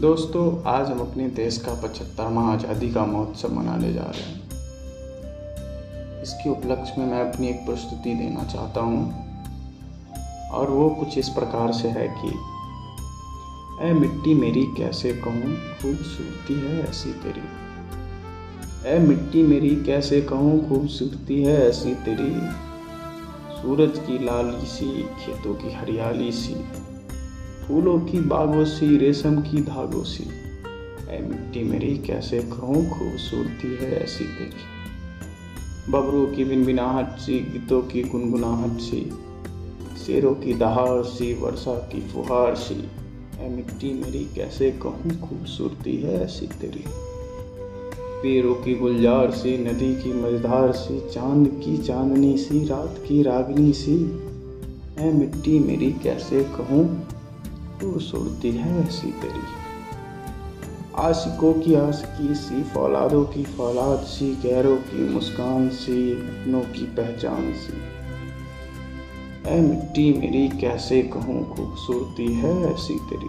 दोस्तों, आज हम अपने देश का पचहत्तरवा आज़ादी का महोत्सव मनाने जा रहे हैं। इसके उपलक्ष्य में मैं अपनी एक प्रस्तुति देना चाहता हूँ। और वो कुछ इस प्रकार से है कि ए मिट्टी मेरी कैसे कहूँ खूबसूरती है ऐसी तेरी। ए मिट्टी मेरी कैसे कहूँ खूबसूरती है ऐसी तेरी। सूरज की लाली सी, खेतों की हरियाली सी। फूलों की बागों सी, रेशम की धागों सी। ऐ मिट्टी मेरी कैसे कहूँ खूबसूरती है ऐसी तेरी बबरों की बिनबिनाहट सी, गीतों की गुनगुनाहट सी, शेरों की दहाड़ सी, वर्षा की फुहार सी। ऐ मिट्टी मेरी कैसे कहूँ खूबसूरती है ऐसी तेरी। पेड़ों की गुलजार सी, नदी की मझधार सी, चाँद की चांदनी सी, रात की रागनी सी। ऐ मिट्टी मेरी कैसे कहूँ खूबसूरती है ऐसी तेरी। आशिकों की आशिकी सी, फौलादों की फौलाद सी, गैरों की मुस्कान सी, अपनों की पहचान सी। ऐ मिट्टी मेरी, कैसे कहूँ खूबसूरती है ऐसी तेरी।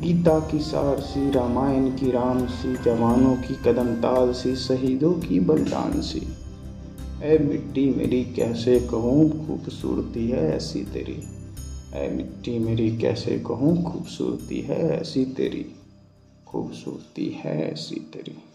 गीता की सार सी, रामायण की राम सी, जवानों की कदम ताल सी, शहीदों की बलिदान सी। ऐ मिट्टी मेरी, कैसे कहूँ खूबसूरती है ऐसी तेरी। ऐ मिट्टी मेरी कैसे कहूँ खूबसूरती है ऐसी तेरी। खूबसूरती है ऐसी तेरी।